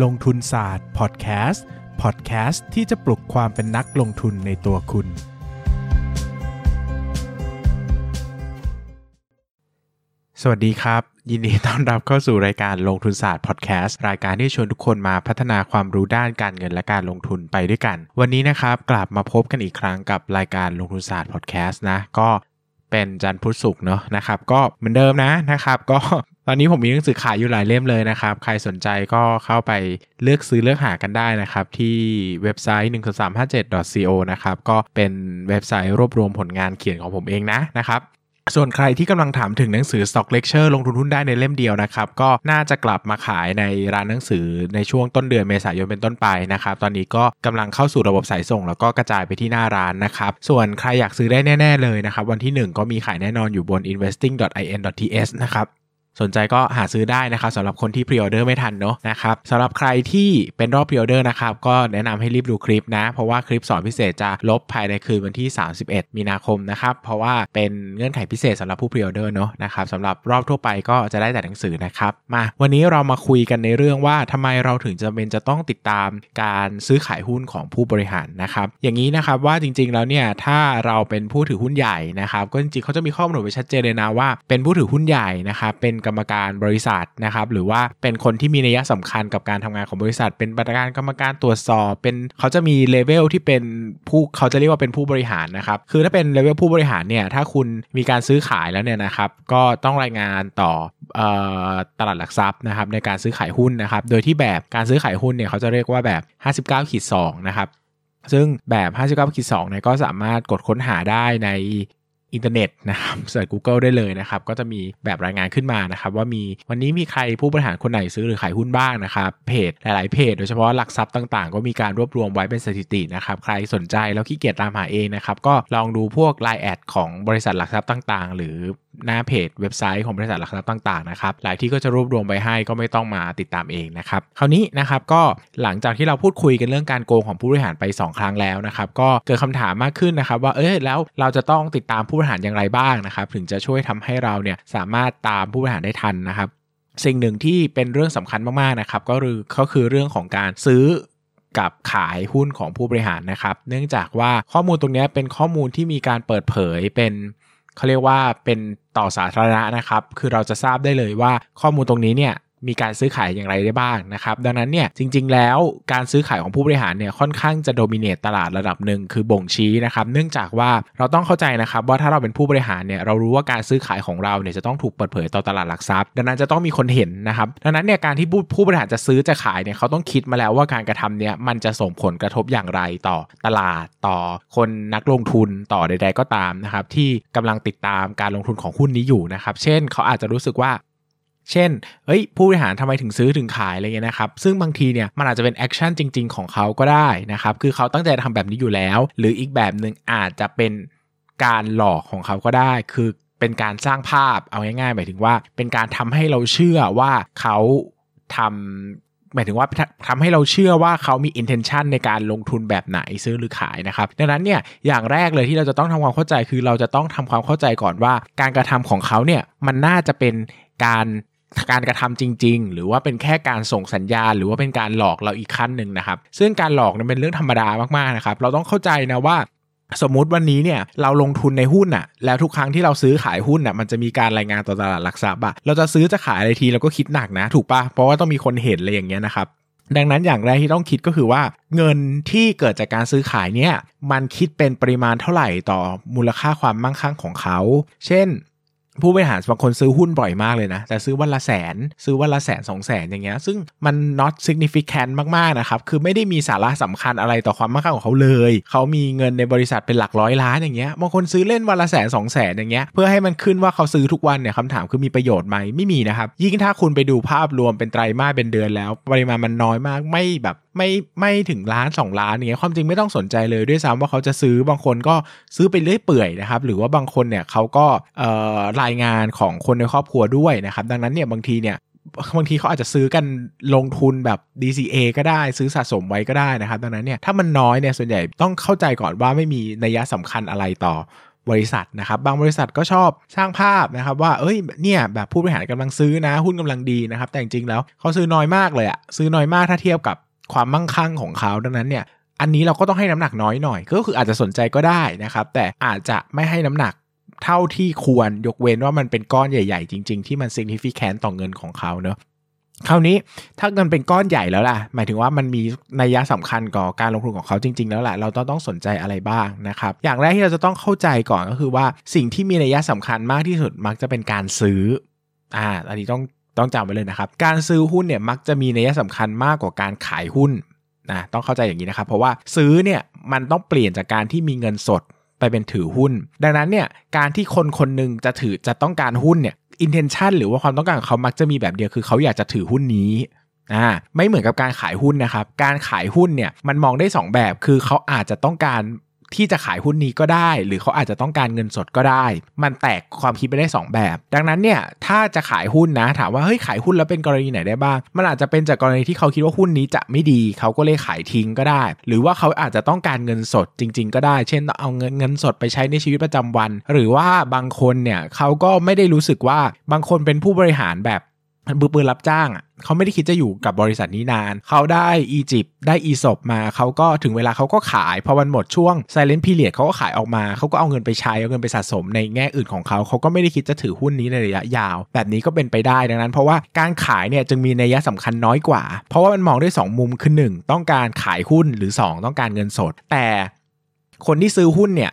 ลงทุนศาสตร์พอดแคสต์พอดแคสต์ที่จะปลุกความเป็นนักลงทุนในตัวคุณ สวัสดีครับ ยินดีต้อนรับเข้าสู่รายการลงทุนศาสตร์พอดแคสต์รายการที่ชวนทุกคนมาพัฒนาความรู้ด้านการเงินและการลงทุนไปด้วยกัน วันนี้นะครับกลับมาพบกันอีกครั้งกับรายการลงทุนศาสตร์พอดแคสต์นะก็เป็นจันทร์พุธศุกร์เนาะนะครับก็เหมือนเดิมนะนะครับ ก็ ตอนนี้ผมมีหนังสือขายอยู่หลายเล่มเลยนะครับ ใครสนใจก็เข้าไปเลือกซื้อเลือกหากันได้นะครับ ที่เว็บไซต์ 1 3 5 7 co นะครับ ก็เป็นเว็บไซต์รวบรวมผลงานเขียนของผมเองนะนะครับส่วนใครที่กำลังถามถึงหนังสือ Stock Lecture ลงทุนหุ้นได้ในเล่มเดียวนะครับ ก็น่าจะกลับมาขายในร้านหนังสือในช่วงต้นเดือนเมษายนเป็นต้นไปนะครับ ตอนนี้ก็กำลังเข้าสู่ระบบสายส่ง แล้วก็กระจายไปที่หน้าร้านนะครับ ส่วนใครอยากซื้อได้แน่ ๆ เลยนะครับ วันที่ 1 ก็มีขายแน่นอนอยู่บน investing.in.ts นะครับ สนใจก็หาซื้อได้นะครับสำหรับคนที่ pre-order ไม่ทันเนาะนะครับสำหรับใครที่เป็นรอบ pre-order นะครับก็แนะนำให้รีบดูคลิปนะ เพราะว่าคลิปสอนพิเศษจะลบภายในคืนวันที่ 31 มีนาคมนะครับเพราะว่าเป็นเงื่อนไขพิเศษสำหรับผู้ pre-order เนาะนะครับสำหรับรอบทั่วไปก็จะได้แต่หนังสือนะครับมาวันนี้เรามาคุยกันในเรื่องว่าทำไมเราถึงจำเป็นจะต้องติดตามการซื้อขายหุ้นของผู้บริหารนะครับอย่างนี้นะครับว่าจริงๆแล้วเนี่ยถ้าเราเป็นผู้ถือหุ้นใหญ่นะครับก็จริงๆเขาจะมีข้อกำหนดไว้ชัดเจนเลยนะว่าเป็นผู้ถือหุ้นใหญ่นะครับเป็นกรรมการบริษัทนะครับหรือว่าเป็นคนที่มีนัยสำคัญกับการทำงานของบริษัท เป็นประธานกรรมการตรวจสอบ เป็นเขาจะมีเลเวลที่เป็นผู้เขาจะเรียกว่าเป็นผู้บริหารนะครับคือถ้าเป็นเลเวลผู้บริหารเนี่ยถ้าคุณมีการซื้อขายแล้วเนี่ยนะครับก็ต้องรายงานต่อตลาดหลักทรัพย์นะครับในการซื้อขายหุ้นนะครับโดยที่แบบการซื้อขายหุ้นเนี่ยเขาจะเรียกว่าแบบ 59ขีด2นะครับซึ่งแบบ 59ขีด2เนี่ยก็สามารถกดค้นหาได้ใน อินเทอร์เน็ตนะครับ search Google ได้เลยนะครับ ก็จะมีแบบรายงานขึ้นมานะครับ ว่ามีวันนี้มีใครผู้บริหารคนไหนซื้อหรือขายหุ้นบ้างนะครับ เพจหลาย ๆ เพจโดยเฉพาะหลักทรัพย์ต่าง ๆ ก็มีการรวบรวมไว้เป็นสถิตินะครับ ใครสนใจแล้วขี้เกียจตามหาเองนะครับ ก็ลองดูพวก LINE ads ของบริษัทหลักทรัพย์ต่าง ๆ หรือหน้าเพจเว็บไซต์ของบริษัทหลักทรัพย์ต่างๆนะครับหลายที่ก็จะรวบรวมไปให้ก็ไม่ต้องมาติดตามเองนะครับคราวนี้นะครับก็หลังจากที่เราพูดคุยกันเรื่องการโกงของผู้บริหารไป 2 ครั้งแล้วนะครับก็เกิดคำถามมากขึ้นนะครับว่าเออแล้วเราจะต้องติดตามผู้บริหารอย่างไรบ้างนะครับถึงจะช่วยทำให้เราเนี่ยสามารถตามผู้บริหารได้ทันนะครับสิ่งหนึ่งที่เป็นเรื่องสำคัญมากๆนะครับก็คือก็คือเรื่องของการซื้อกับขายหุ้นของผู้บริหารนะครับ เนื่องจากว่าข้อมูลตรงนี้เป็นข้อมูลที่มีการเปิดเผยเป็น เขาเรียกว่าเป็นต่อสาธารณะนะครับ คือเราจะทราบได้เลยว่าข้อมูลตรงนี้เนี่ย มีการซื้อขายอย่างไรได้บ้างนะครับ ดังนั้นเนี่ยจริง ๆ แล้วการซื้อขายของผู้บริหารเนี่ยค่อนข้างจะโดมิเนตตลาดระดับหนึ่งคือบ่งชี้นะครับ เนื่องจากว่าเราต้องเข้าใจนะครับว่าถ้าเราเป็นผู้บริหารเนี่ยเรารู้ว่าการซื้อขายของเราเนี่ยจะต้องถูกเปิดเผยต่อตลาดหลักทรัพย์ ดังนั้นจะต้องมีคนเห็นนะครับ ดังนั้นเนี่ยการที่ผู้บริหารจะซื้อจะขายเนี่ยเขาต้องคิดมาแล้วว่าการกระทำเนี่ยมันจะส่งผลกระทบอย่างไรต่อตลาดต่อคนนักลงทุนต่อใด ๆ ก็ตามนะครับที่กำลังติดตามการลงทุนของหุ้นนี้อยู่นะครับ เช่น เขาอาจจะรู้สึกว่า เช่น เอ้ย ผู้บริหารทำไมถึงซื้อถึงขายอะไรเงี้ยนะครับ ซึ่งบางทีเนี่ยมันอาจจะเป็นแอคชั่นจริง ๆ ของเขาก็ได้นะครับ คือเขาตั้งใจทำแบบนี้อยู่แล้ว หรืออีกแบบหนึ่งอาจจะเป็นการหลอกของเขาก็ได้ คือเป็นการสร้างภาพ เอาง่ายๆ หมายถึงว่า เป็นการทำให้เราเชื่อว่าเขาทำหมายถึงว่าทำให้เราเชื่อว่าเขามี intention ในการลงทุนแบบไหนซื้อหรือขายนะครับ ดังนั้นเนี่ยอย่างแรกเลยที่เราจะต้องทำความเข้าใจคือเราจะต้องทำความเข้าใจก่อนว่า การกระทำของเขาเนี่ยมันน่าจะเป็นการ การกระทำจริง ๆ หรือว่าเป็นแค่การส่งสัญญาณ หรือว่าเป็นการหลอกเราอีกขั้นหนึ่งนะครับ ซึ่งการหลอกนั้นเป็นเรื่องธรรมดามากๆนะครับ เราต้องเข้าใจนะว่าสมมุติวันนี้เนี่ยเราลงทุนในหุ้นอะแล้วทุกครั้งที่เราซื้อขายหุ้นอะมันจะมีการรายงานต่อตลาดหลักทรัพย์อะเราจะซื้อจะขายอะไรทีเราก็คิดหนักนะถูกปะเพราะว่าต้องมีคนเห็นอะไรอย่างเงี้ยนะครับดังนั้นอย่างแรกที่ต้องคิดก็คือว่า เงินที่เกิดจากการซื้อขายเนี่ยมันคิดเป็นปริมาณเท่าไหร่ต่อมูลค่าความมั่งคั่งของเขา เช่น ผู้บริหารบางคนซื้อหุ้นบ่อยมากเลยนะ แต่ซื้อวันละแสน ซื้อวันละแสนสองแสนอย่างเงี้ย ซึ่งมัน not significant มาก ๆ นะครับ คือไม่ได้มีสาระสำคัญอะไรต่อความมั่งคั่งของเขาเลย เขามีเงินในบริษัทเป็นหลักร้อยล้านอย่างเงี้ย บางคนซื้อเล่นวันละแสนสองแสนอย่างเงี้ย เพื่อให้มันขึ้นว่าเขาซื้อทุกวันเนี่ยคำถามคือมีประโยชน์ไหมไม่มีนะครับ ยิ่งถ้าคุณไปดูภาพรวมเป็นไตรมาสเป็นเดือนแล้ว ปริมาณมันน้อยมาก ไม่แบบ ไม่ไม่ถึงล้าน 2 ล้านอย่างเงี้ยความจริงไม่ต้องสนใจเลยด้วยซ้ำว่าเขาจะซื้อบางคนก็ซื้อไปเรื่อยเปื่อยนะครับ หรือว่าบางคนเนี่ยเขาก็รายงานของคนในครอบครัวด้วยนะครับ ดังนั้นเนี่ยบางทีเนี่ยบางทีเขาอาจจะซื้อกันลงทุนแบบ DCA ก็ได้ซื้อสะสมไว้ก็ได้นะครับ ดังนั้นเนี่ยถ้ามันน้อยเนี่ยส่วนใหญ่ต้องเข้าใจก่อนว่าไม่มีนัยสำคัญอะไรต่อบริษัทนะครับ บางบริษัทก็ชอบสร้างภาพนะครับ ว่าเอ้ยเนี่ยแบบผู้บริหารกำลังซื้อนะ หุ้นกำลังดีนะครับ แต่จริงๆแล้วเขาซื้อน้อยมากเลยอะซื้อน้อยมากถ้าเทียบกับ ความมั่งคั่งของเขาดังนั้นเนี่ยอันนี้เราก็ต้องให้น้ำหนักน้อยหน่อย ก็คืออาจจะสนใจก็ได้นะครับ แต่อาจจะไม่ให้น้ำหนักเท่าที่ควรยกเว้นว่ามันเป็นก้อนใหญ่ๆ จริง ๆ ที่มัน significant ต่อเงินของเขาเนอะคราวนี้ถ้าเงินเป็นก้อนใหญ่แล้วล่ะ หมายถึงว่ามันมีนัยยะสำคัญก่อการลงทุนของเขาจริง ๆ แล้วแหละเราต้องต้องสนใจอะไรบ้างนะครับ อย่างแรกที่เราจะต้องเข้าใจก่อนก็คือว่าสิ่งที่มีนัยยะสำคัญมากที่สุดมักจะเป็นการซื้ออ่าอันนี้ต้อง ต้องจำไว้เลยนะครับ การซื้อหุ้นเนี่ยมักจะมีนัยสำคัญมากกว่าการขายหุ้นนะต้องเข้าใจอย่างนี้นะครับ เพราะว่าซื้อเนี่ยมันต้องเปลี่ยนจากการที่มีเงินสดไปเป็นถือหุ้น ดังนั้นเนี่ยการที่คนคนหนึ่งจะถือจะต้องการหุ้นเนี่ย intention หรือว่าความต้องการของเขามักจะมีแบบเดียวคือเขาอยากจะถือหุ้นนี้อ่าไม่เหมือนกับการขายหุ้นนะครับ การขายหุ้นเนี่ยมันมองได้ 2 แบบคือเขาอาจจะต้องการ ที่จะขายหุ้นนี้ก็ได้ หรือเขาอาจจะต้องการเงินสดก็ได้ มันแตกความคิดไปได้ 2 แบบ ดังนั้นเนี่ยถ้าจะขายหุ้นนะ ถามว่าเฮ้ยขายหุ้นแล้วเป็นกรณีไหนได้บ้าง มันอาจจะเป็นจากกรณีที่เขาคิดว่าหุ้นนี้จะไม่ดี เขาก็เลยขายทิ้งก็ได้ หรือว่าเขาอาจจะต้องการเงินสดจริง ๆ ก็ได้ เช่นเอาเงินเงินสดไปใช้ในชีวิตประจำวัน หรือว่าบางคนเนี่ยเขาก็ไม่ได้รู้สึกว่าบางคนเป็นผู้บริหารแบบ มือปืนรับจ้างอะเขาไม่ได้คิดจะอยู่กับบริษัทนี้นาน เขาได้อียิปต์ได้อีศบมาเขาก็ถึงเวลาเขาก็ขายพอวันหมดช่วงไซเลนต์พีเรียดเขาก็ขายออกมาเขาก็เอาเงินไปใช้เอาเงินไปสะสมในแง่อื่นของเขาเขาก็ไม่ได้คิดจะถือหุ้นนี้ในระยะยาว แบบนี้ก็เป็นไปได้ดังนั้น เพราะว่าการขายเนี่ยจึงมีนัยสำคัญน้อยกว่า เพราะว่ามันมองด้วย 2 มุมคือ 1 ต้องการขายหุ้นหรือ 2 ต้องการเงินสด แต่คนที่ซื้อหุ้นเนี่ย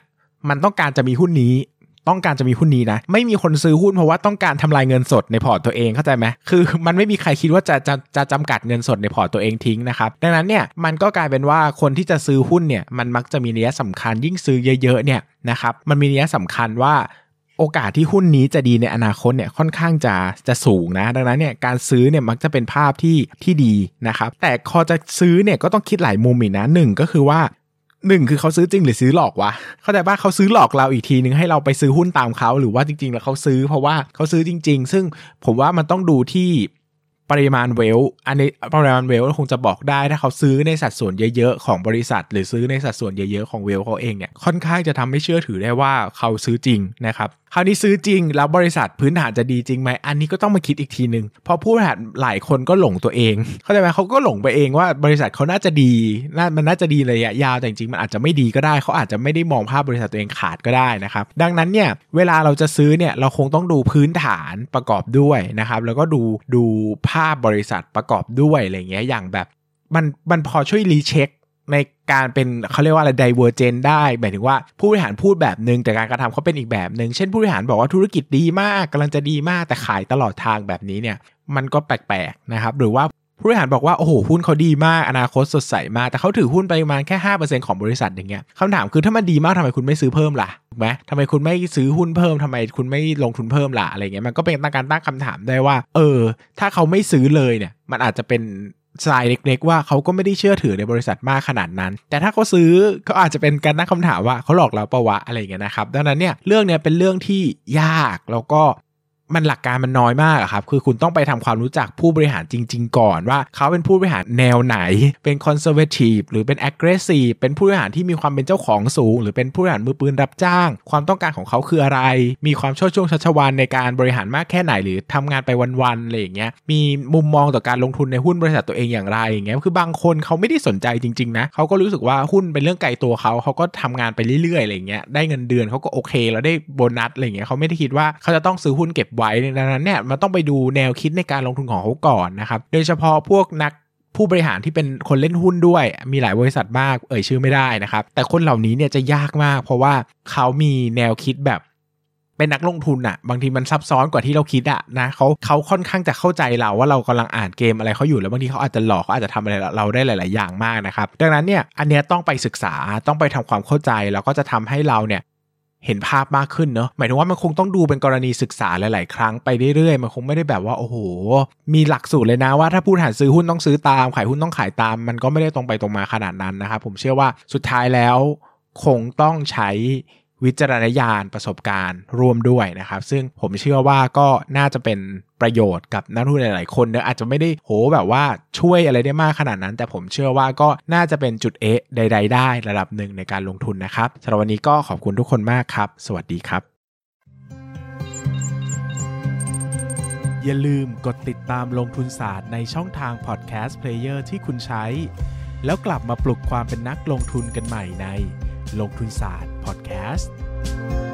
มันต้องการจะมีหุ้นนี้ ต้องการจะมีหุ้นนี้นะ ไม่มีคนซื้อหุ้นเพราะว่าต้องการทำลายเงินสดในพอร์ตตัวเองเข้าใจไหมคือมันไม่มีใครคิดว่าจะจะจะกำจัดเงินสดในพอร์ตตัวเองทิ้งนะครับดังนั้นเนี่ยมันก็กลายเป็นว่าคนที่จะซื้อหุ้นเนี่ยมันมักจะมีนัยสำคัญยิ่งซื้อเยอะๆเนี่ยนะครับมันมีนัยสำคัญว่าโอกาสที่หุ้นนี้จะดีในอนาคตเนี่ยค่อนข้างจะจะสูงนะ ดังนั้นเนี่ยการซื้อเนี่ยมักจะเป็นภาพที่ที่ดีนะครับแต่พอจะซื้อเนี่ยก็ต้องคิดหลายมุมอีกนะหนึ่งก็คือว่า หนึ่งคือเขาซื้อจริงหรือซื้อหลอกวะ เข้าใจป่ะเขาซื้อหลอกเราอีกทีนึงให้เราไปซื้อหุ้นตามเขาหรือว่าจริง ๆ แล้วเขาซื้อเพราะว่าเขาซื้อจริง ๆ ซึ่งผมว่ามันต้องดูที่ปริมาณเวล อันนี้ปริมาณเวลคงจะบอกได้ถ้าเขาซื้อในสัดส่วนเยอะๆของบริษัท หรือซื้อในสัดส่วนเยอะๆของเวลเขาเองเนี่ยค่อนข้างจะทำให้เชื่อถือได้ว่าเขาซื้อจริงนะครับ คราวนี้ซื้อจริง แล้วบริษัทพื้นฐานจะดีจริงไหมอันนี้ก็ต้องมาคิดอีกทีหนึ่งเพราะผู้บริหารหลายคนก็หลงตัวเอง เข้าใจไหมเขาก็หลงไปเองว่าบริษัทเขาน่าจะดีน่ามันน่าจะดีระยะยาวแต่จริงมันอาจจะไม่ดีก็ได้เขาอาจจะไม่ได้มองภาพบริษัทตัวเองขาดก็ได้นะครับดังนั้นเนี่ยเวลาเราจะซื้อเนี่ยเราคงต้องดูพื้นฐานประกอบด้วยนะครับแล้วก็ดูดูภาพบริษัทประกอบด้วยอะไรเงี้ยอย่างแบบมันมันพอช่วยรีเช็ค ในการเป็นเขาเรียกว่าอะไร divergent ได้หมายถึงว่าผู้บริหารพูดแบบหนึ่งแต่การกระทำเขาเป็นอีกแบบหนึ่งเช่นผู้บริหารบอกว่าธุรกิจดีมากกำลังจะดีมากแต่ขายตลอดทางแบบนี้เนี่ยมันก็แปลกๆนะครับหรือว่าผู้บริหารบอกว่า โอ้โห หุ้นเขาดีมากอนาคตสดใสมาก แต่เขาถือหุ้นไปประมาณแค่ห้าเปอร์เซ็นของบริษัทอย่างเงี้ยคำถามคือถ้ามันดีมากทำไมคุณไม่ซื้อเพิ่มล่ะถูกไหมทำไมคุณไม่ซื้อหุ้นเพิ่มทำไมคุณไม่ลงทุนเพิ่มล่ะอะไรเงี้ยมันก็เป็นการตั้งคำถามได้ว่า เออ ถ้าเขาไม่ซื้อเลยเนี่ยมันอาจจะเป็น ส่ายเล็ก ๆ ว่าเขาก็ไม่ได้เชื่อถือในบริษัทมากขนาดนั้น แต่ถ้าเขาซื้อเขาอาจจะเป็นการตั้งคำถามว่าเขาหลอกเราปะวะอะไรเงี้ยนะครับ ดังนั้นเนี่ยเรื่องเนี้ยเป็นเรื่องที่ยากแล้วก็ มันหลักการมันน้อยมากครับ คือคุณต้องไปทำความรู้จักผู้บริหารจริง ๆ ก่อนว่าเขาเป็นผู้บริหารแนวไหน เป็น conservative หรือเป็นแอคเ r รสซีฟเป็นผู้บริหารที่มีความเป็นเจ้าของสูง หรือเป็นผู้บริหารมือปืนรับจ้าง ความต้องการของเขาคืออะไร มีความช่วช่วงชัชวาลในการบริหารมากแค่ไหนหรือทำงานไปวันๆอะไรอย่างเงี้ย มีมุมมองต่อการลงทุนในหุ้นบริษัทตัวเองอย่างไรอย่างเงี้ย คือบางคนเขาไม่ได้สนใจจริง ๆ นะเขาก็รู้สึกว่าหุ้นเป็นเรื่องไกลตัวเขาเขาก็ทำงานไปเรื่อยๆอะไรอย่างเงี้ย ได้เงินเดือนเขาก็โอเค แล้วได้โบนัสอะไรเงี้ยเขาไม่ได้คิดว่าเขาจะต้องซื้อหุ้นเก็บไว้ในนั้นเนี่ยมันต้องไปดูแนวคิดในการลงทุนของเขาก่อนนะครับโดยเฉพาะพวกนักผู้บริหารที่เป็นคนเล่นหุ้นด้วย มีหลายบริษัทมาก เอ่ยชื่อไม่ได้นะครับ แต่คนเหล่านี้เนี่ยจะยากมาก เพราะว่าเขามีแนวคิดแบบเป็นนักลงทุนอะบางทีมันซับซ้อนกว่าที่เราคิดอะนะเขาเขาค่อนข้างจะเข้าใจเราว่าเรากำลังอ่านเกมอะไรเขาอยู่แล้วบางทีเขาอาจจะหลอกเขาอาจจะทำอะไรเราได้หลาย ๆ อย่างมากนะครับดังนั้นเนี่ยอันเนี้ยต้องไปศึกษาต้องไปทำความเข้าใจแล้วก็จะทำให้เราเนี่ย เห็นภาพมากขึ้นเนาะหมายถึงว่ามันคงต้องดูเป็นกรณีศึกษาหลาย ๆ ครั้งไปเรื่อย ๆ มันคงไม่ได้แบบว่าโอ้โห มีหลักสูตรเลยนะว่าถ้าผู้หานซื้อหุ้นต้องซื้อตาม ขายหุ้นต้องขายตาม มันก็ไม่ได้ตรงไปตรงมาขนาดนั้นนะครับผมเชื่อว่าสุดท้ายแล้วคงต้องใช้ วิจารณญาณประสบการณ์ร่วมด้วยนะครับ ซึ่งผมเชื่อว่าก็น่าจะเป็นประโยชน์กับนักลงทุนหลาย ๆ คนเนอะอาจจะไม่ได้โหแบบว่าช่วยอะไรได้มากขนาดนั้น แต่ผมเชื่อว่าก็น่าจะเป็นจุดเอะใจได้ระดับหนึ่งในการลงทุนนะครับสำหรับวันนี้ก็ขอบคุณทุกคนมากครับ สวัสดีครับอย่าลืมกดติดตามลงทุนศาสตร์ในช่องทางพอดแคสต์ player ที่คุณใช้ แล้วกลับมาปลุกความเป็นนักลงทุนกันใหม่ในลงทุนศาสตร์ podcast.